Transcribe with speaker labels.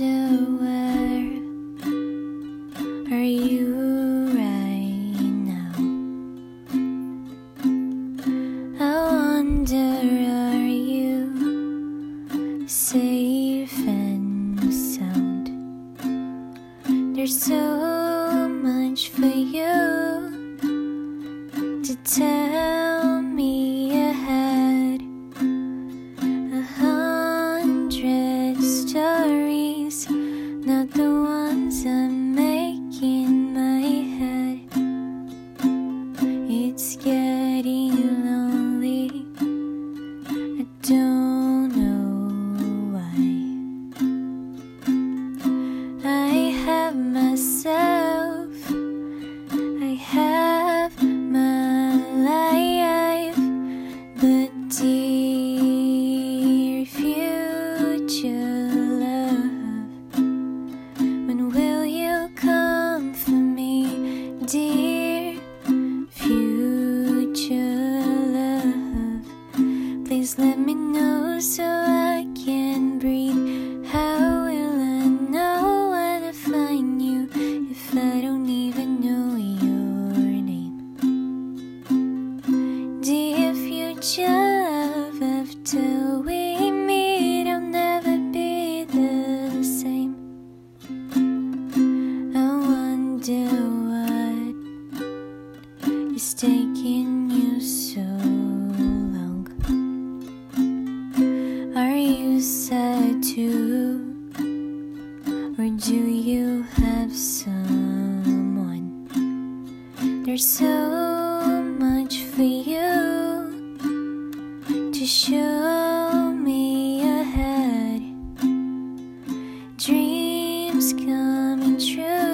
Speaker 1: wonder where are you right now? I wonder are you safe and sound? There's so much for you to tell Future love, after we meet, I'll never be the same. I wonder what is taking you so long. Are you sad too? Or do you have someone? There's so To show me ahead? Dreams coming true.